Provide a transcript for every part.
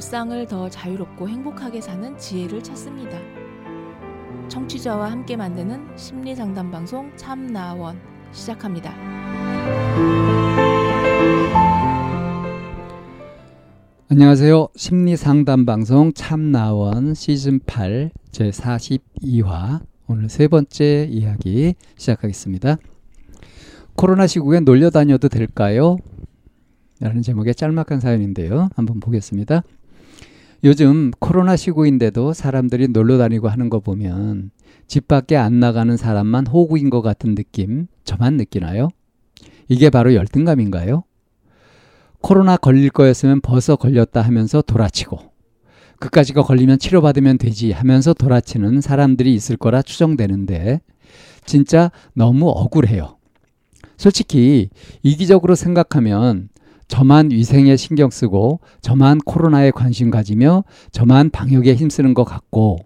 일상을 더 자유롭고 행복하게 사는 지혜를 찾습니다. 청취자와 함께 만드는 심리 상담 방송 참나원 시작합니다. 안녕하세요. 심리 상담 방송 참나원 시즌 8 제 42화 오늘 세 번째 이야기 시작하겠습니다. 코로나 시국에 놀려 다녀도 될까요? 라는 제목의 짤막한 사연인데요. 한번 보겠습니다. 요즘 코로나 시국인데도 사람들이 놀러 다니고 하는 거 보면 집 밖에 안 나가는 사람만 호구인 것 같은 느낌 저만 느끼나요? 이게 바로 열등감인가요? 코로나 걸릴 거였으면 벌써 걸렸다 하면서 돌아치고 그까지가 걸리면 치료받으면 되지 하면서 돌아치는 사람들이 있을 거라 추정되는데 진짜 너무 억울해요. 솔직히 이기적으로 생각하면 저만 위생에 신경 쓰고 저만 코로나에 관심 가지며 저만 방역에 힘쓰는 것 같고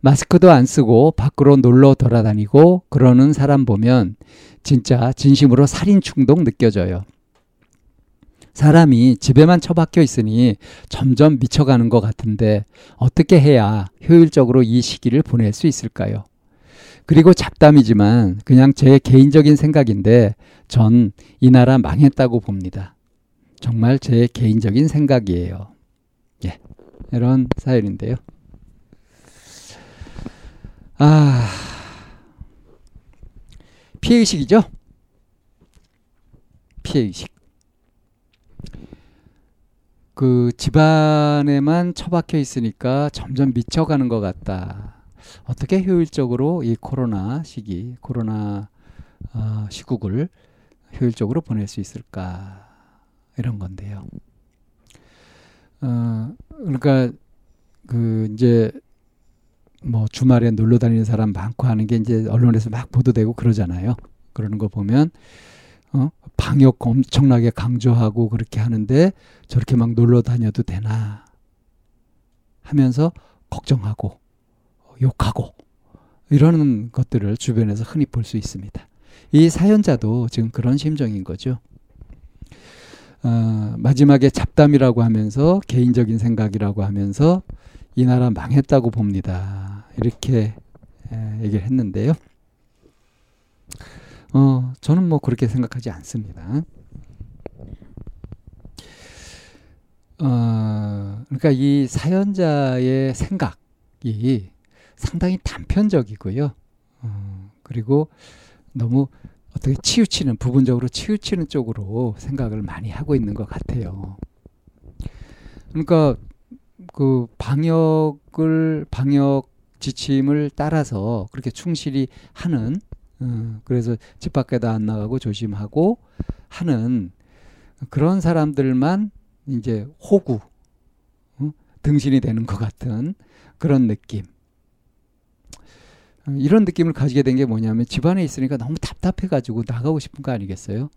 마스크도 안 쓰고 밖으로 놀러 돌아다니고 그러는 사람 보면 진짜 진심으로 살인 충동 느껴져요. 사람이 집에만 처박혀 있으니 점점 미쳐가는 것 같은데 어떻게 해야 효율적으로 이 시기를 보낼 수 있을까요? 그리고 잡담이지만 그냥 제 개인적인 생각인데 전 이 나라 망했다고 봅니다. 정말 제 개인적인 생각이에요. 예. 이런 사연인데요. 아, 피해의식이죠? 피해의식. 그 집안에만 처박혀 있으니까 점점 미쳐가는 것 같다. 어떻게 효율적으로 이 코로나 시기, 코로나 어, 시국을 효율적으로 보낼 수 있을까? 이런 건데요. 어, 그러니까 그 이제 뭐 주말에 놀러 다니는 사람 많고 하는 게 이제 언론에서 막 보도되고 그러잖아요. 그러는 거 보면 어, 방역 엄청나게 강조하고 그렇게 하는데 저렇게 막 놀러 다녀도 되나 하면서 걱정하고 욕하고 이러는 것들을 주변에서 흔히 볼 수 있습니다. 이 사연자도 지금 그런 심정인 거죠. 어, 마지막에 잡담이라고 하면서 개인적인 생각이라고 하면서 이 나라 망했다고 봅니다. 이렇게 에, 얘기를 했는데요. 어, 저는 뭐 그렇게 생각하지 않습니다. 어, 그러니까 이 사연자의 생각이 상당히 단편적이고요. 어, 그리고 너무 어떻게 치우치는 부분적으로 치우치는 쪽으로 생각을 많이 하고 있는 것 같아요. 그러니까 그 방역을 방역 지침을 따라서 그렇게 충실히 하는 어, 그래서 집 밖에도 안 나가고 조심하고 하는 그런 사람들만 이제 호구 어? 등신이 되는 것 같은 그런 느낌. 어, 이런 느낌을 가지게 된 게 뭐냐면 집안에 있으니까 너무 답답해가지고 나가고 싶은 거 아니겠어요?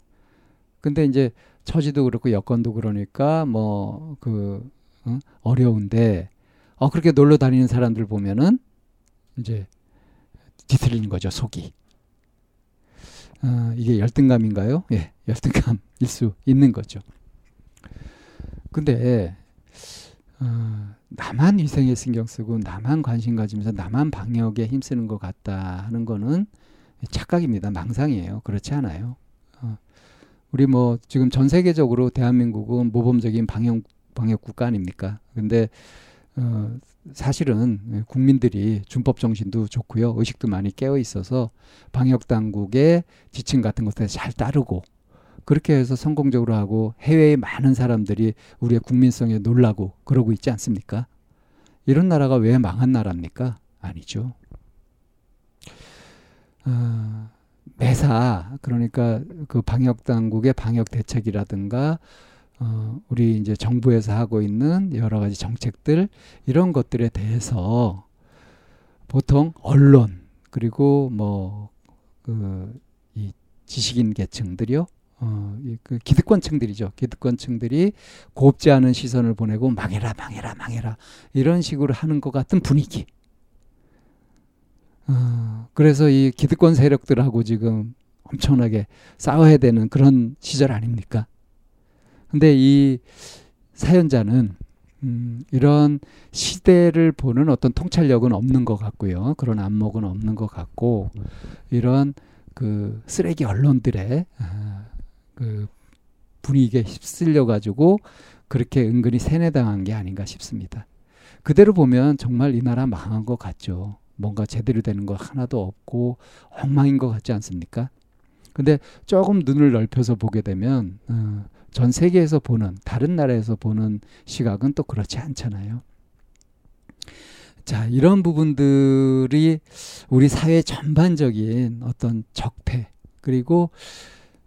근데 이제 처지도 그렇고 여건도 그러니까 뭐그 어? 어려운데 어 그렇게 놀러 다니는 사람들 보면은 이제 뒤틀리는 거죠 속이. 어, 이게 열등감인가요? 예, 열등감일 수 있는 거죠. 근데 어, 나만 위생에 신경 쓰고 나만 관심 가지면서 나만 방역에 힘쓰는 것 같다 하는 거는 착각입니다. 망상이에요. 그렇지 않아요. 어, 우리 뭐 지금 전 세계적으로 대한민국은 모범적인 방역 방역 국가 아닙니까? 근데 어, 사실은 국민들이 준법 정신도 좋고요. 의식도 많이 깨어 있어서 방역 당국의 지침 같은 것들 잘 따르고 그렇게 해서 성공적으로 하고 해외의 많은 사람들이 우리의 국민성에 놀라고 그러고 있지 않습니까? 이런 나라가 왜 망한 나라입니까? 아니죠. 어, 매사 그러니까 그 방역 당국의 방역 대책이라든가 어, 우리 이제 정부에서 하고 있는 여러 가지 정책들 이런 것들에 대해서 보통 언론 그리고 뭐그 지식인 계층들이요 어, 그 기득권층들이죠. 기득권층들이 곱지 않은 시선을 보내고 망해라, 망해라, 망해라 이런 식으로 하는 것 같은 분위기. 어, 그래서 이 기득권 세력들하고 지금 엄청나게 싸워야 되는 그런 시절 아닙니까? 근데 이 사연자는 음, 이런 시대를 보는 어떤 통찰력은 없는 것 같고요. 그런 안목은 없는 것 같고 이런 그 쓰레기 언론들의 아, 그 분위기에 휩쓸려 가지고 그렇게 은근히 세뇌당한 게 아닌가 싶습니다. 그대로 보면 정말 이 나라 망한 것 같죠. 뭔가 제대로 되는 거 하나도 없고 엉망인 것 같지 않습니까? 근데 조금 눈을 넓혀서 보게 되면 어, 전 세계에서 보는 다른 나라에서 보는 시각은 또 그렇지 않잖아요. 자, 이런 부분들이 우리 사회 전반적인 어떤 적폐 그리고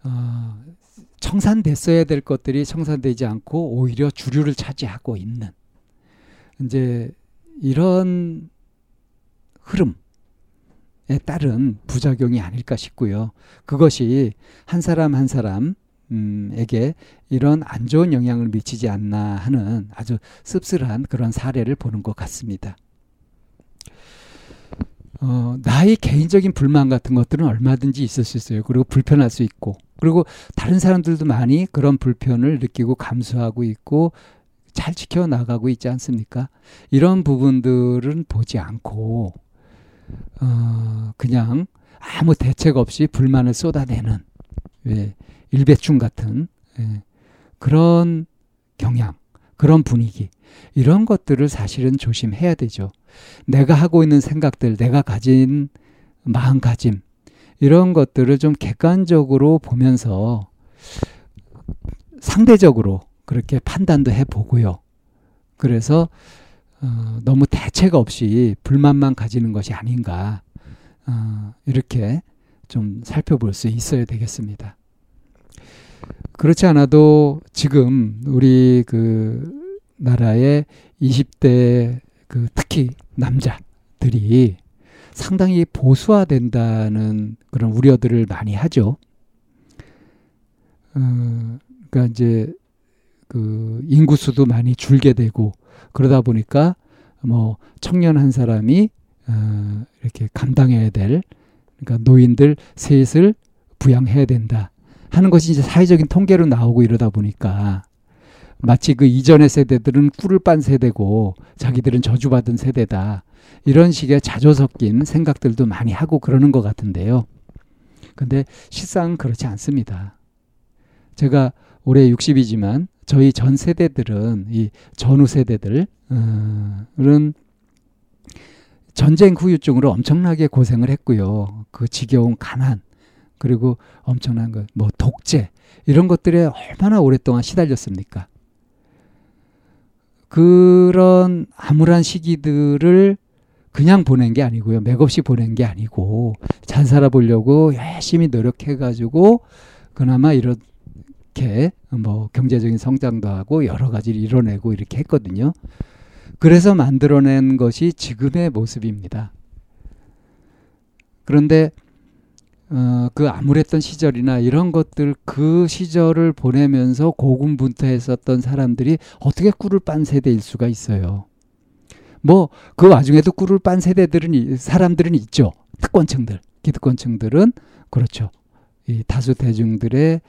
어, 청산됐어야 될 것들이 청산되지 않고 오히려 주류를 차지하고 있는 이제 이런 흐름에 따른 부작용이 아닐까 싶고요. 그것이 한 사람 한 사람 에게 이런 안 좋은 영향을 미치지 않나 하는 아주 씁쓸한 그런 사례를 보는 것 같습니다. 어, 나의 개인적인 불만 같은 것들은 얼마든지 있을 수 있어요. 그리고 불편할 수 있고, 그리고 다른 사람들도 많이 그런 불편을 느끼고 감수하고 있고, 잘 지켜나가고 있지 않습니까? 이런 부분들은 보지 않고, 어, 그냥 아무 대책 없이 불만을 쏟아내는, 왜, 일배충 같은 예, 그런 경향, 그런 분위기 이런 것들을 사실은 조심해야 되죠. 내가 하고 있는 생각들, 내가 가진 마음가짐 이런 것들을 좀 객관적으로 보면서 상대적으로 그렇게 판단도 해보고요. 그래서 어, 너무 대책 없이 불만만 가지는 것이 아닌가 어, 이렇게 좀 살펴볼 수 있어야 되겠습니다. 그렇지 않아도 지금 우리 그 나라의 20대 그 특히 남자들이 상당히 보수화된다는 그런 우려들을 많이 하죠. 어, 그러니까 이제 그 인구수도 많이 줄게 되고 그러다 보니까 뭐 청년 한 사람이 어, 이렇게 감당해야 될 그러니까 노인들 셋을 부양해야 된다. 하는 것이 이제 사회적인 통계로 나오고 이러다 보니까 마치 그 이전의 세대들은 꿀을 빤 세대고 자기들은 저주받은 세대다. 이런 식의 자조 섞인 생각들도 많이 하고 그러는 것 같은데요. 근데 실상 그렇지 않습니다. 제가 올해 60이지만 저희 전 세대들은 이 전후 세대들은 전쟁 후유증으로 엄청나게 고생을 했고요. 그 지겨운 가난, 그리고 엄청난 것, 뭐 독재 이런 것들에 얼마나 오랫동안 시달렸습니까? 그런 암울한 시기들을 그냥 보낸 게 아니고요. 맥없이 보낸 게 아니고 잘 살아보려고 열심히 노력해가지고 그나마 이렇게 뭐 경제적인 성장도 하고 여러 가지를 이뤄내고 이렇게 했거든요. 그래서 만들어낸 것이 지금의 모습입니다. 그런데 어, 그 암울했던 시절이나 이런 것들 그 시절을 보내면서 고군분투했었던 사람들이 어떻게 꿀을 빤 세대일 수가 있어요. 뭐 그 와중에도 꿀을 빤 세대들은 사람들은 있죠. 특권층들, 기득권층들은 그렇죠. 이 다수 대중들의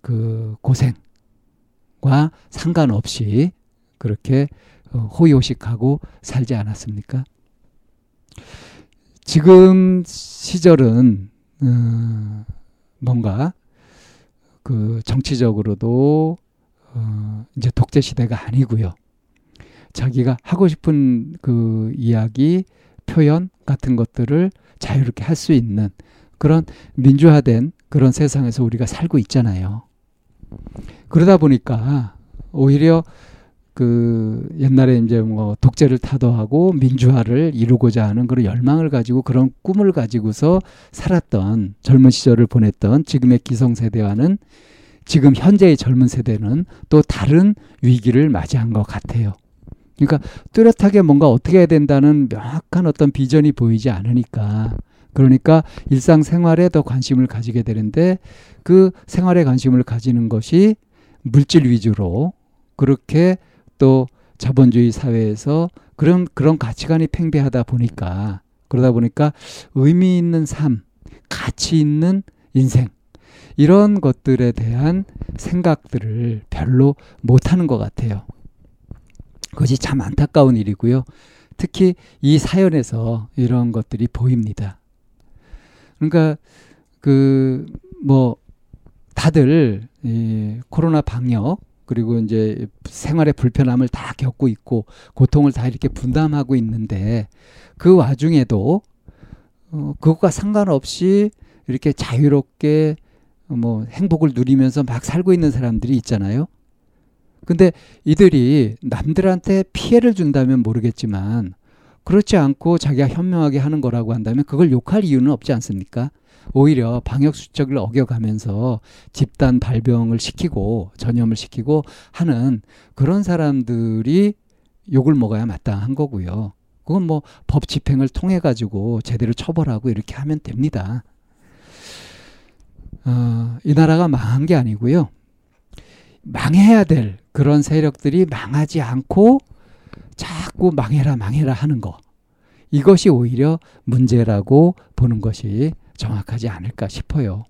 그 고생과 상관없이 그렇게 어, 호의호식하고 살지 않았습니까? 지금 시절은 어, 뭔가 그 정치적으로도 어, 이제 독재 시대가 아니고요. 자기가 하고 싶은 그 이야기, 표현 같은 것들을 자유롭게 할 수 있는 그런 민주화된 그런 세상에서 우리가 살고 있잖아요. 그러다 보니까 오히려 그 옛날에 이제 뭐 독재를 타도하고 민주화를 이루고자 하는 그런 열망을 가지고 그런 꿈을 가지고서 살았던 젊은 시절을 보냈던 지금의 기성세대와는 지금 현재의 젊은 세대는 또 다른 위기를 맞이한 것 같아요. 그러니까 뚜렷하게 뭔가 어떻게 해야 된다는 명확한 어떤 비전이 보이지 않으니까 그러니까 일상생활에 더 관심을 가지게 되는데 그 생활에 관심을 가지는 것이 물질 위주로 그렇게 또 자본주의 사회에서 그런 그런 가치관이 팽배하다 보니까 그러다 보니까 의미 있는 삶, 가치 있는 인생 이런 것들에 대한 생각들을 별로 못 하는 것 같아요. 그것이 참 안타까운 일이고요. 특히 이 사연에서 이런 것들이 보입니다. 그러니까 그 뭐 다들 이 코로나 방역 그리고 이제 생활의 불편함을 다 겪고 있고 고통을 다 이렇게 분담하고 있는데 그 와중에도 어 그것과 상관없이 이렇게 자유롭게 뭐 행복을 누리면서 막 살고 있는 사람들이 있잖아요. 근데 이들이 남들한테 피해를 준다면 모르겠지만 그렇지 않고 자기가 현명하게 하는 거라고 한다면 그걸 욕할 이유는 없지 않습니까? 오히려 방역 수칙을 어겨가면서 집단 발병을 시키고 전염을 시키고 하는 그런 사람들이 욕을 먹어야 마땅한 거고요. 그건 뭐 법 집행을 통해 가지고 제대로 처벌하고 이렇게 하면 됩니다. 어, 이 나라가 망한 게 아니고요. 망해야 될 그런 세력들이 망하지 않고 자꾸 망해라 망해라 하는 거. 이것이 오히려 문제라고 보는 것이 정확하지 않을까 싶어요.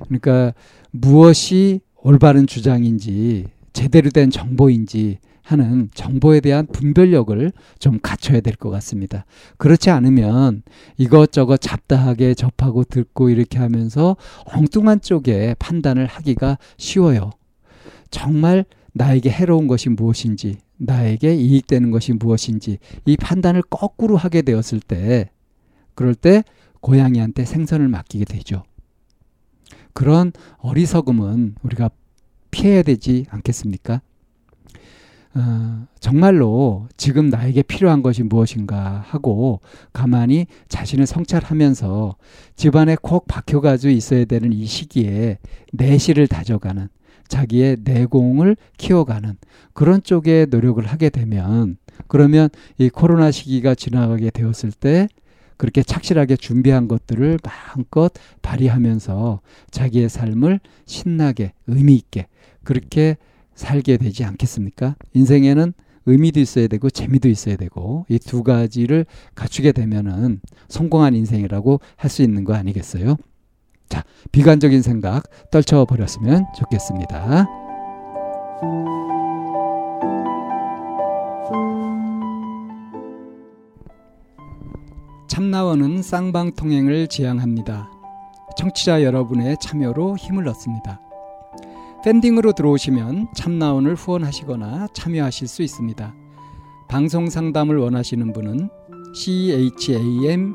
그러니까 무엇이 올바른 주장인지 제대로 된 정보인지 하는 정보에 대한 분별력을 좀 갖춰야 될 것 같습니다. 그렇지 않으면 이것저것 잡다하게 접하고 듣고 이렇게 하면서 엉뚱한 쪽에 판단을 하기가 쉬워요. 정말 나에게 해로운 것이 무엇인지, 나에게 이익되는 것이 무엇인지 이 판단을 거꾸로 하게 되었을 때, 그럴 때 고양이한테 생선을 맡기게 되죠. 그런 어리석음은 우리가 피해야 되지 않겠습니까? 어, 정말로 지금 나에게 필요한 것이 무엇인가 하고 가만히 자신을 성찰하면서 집안에 콕 박혀가지고 있어야 되는 이 시기에 내실을 다져가는 자기의 내공을 키워가는 그런 쪽에 노력을 하게 되면 그러면 이 코로나 시기가 지나가게 되었을 때 그렇게 착실하게 준비한 것들을 마음껏 발휘하면서 자기의 삶을 신나게 의미 있게 그렇게 살게 되지 않겠습니까? 인생에는 의미도 있어야 되고 재미도 있어야 되고 이 두 가지를 갖추게 되면은 성공한 인생이라고 할 수 있는 거 아니겠어요? 자, 비관적인 생각 떨쳐 버렸으면 좋겠습니다. 참나원은 쌍방통행을 지향합니다. 청취자 여러분의 참여로 힘을 얻습니다. 팬딩으로 들어오시면 참나원을 후원하시거나 참여하실 수 있습니다. 방송 상담을 원하시는 분은 chamna-one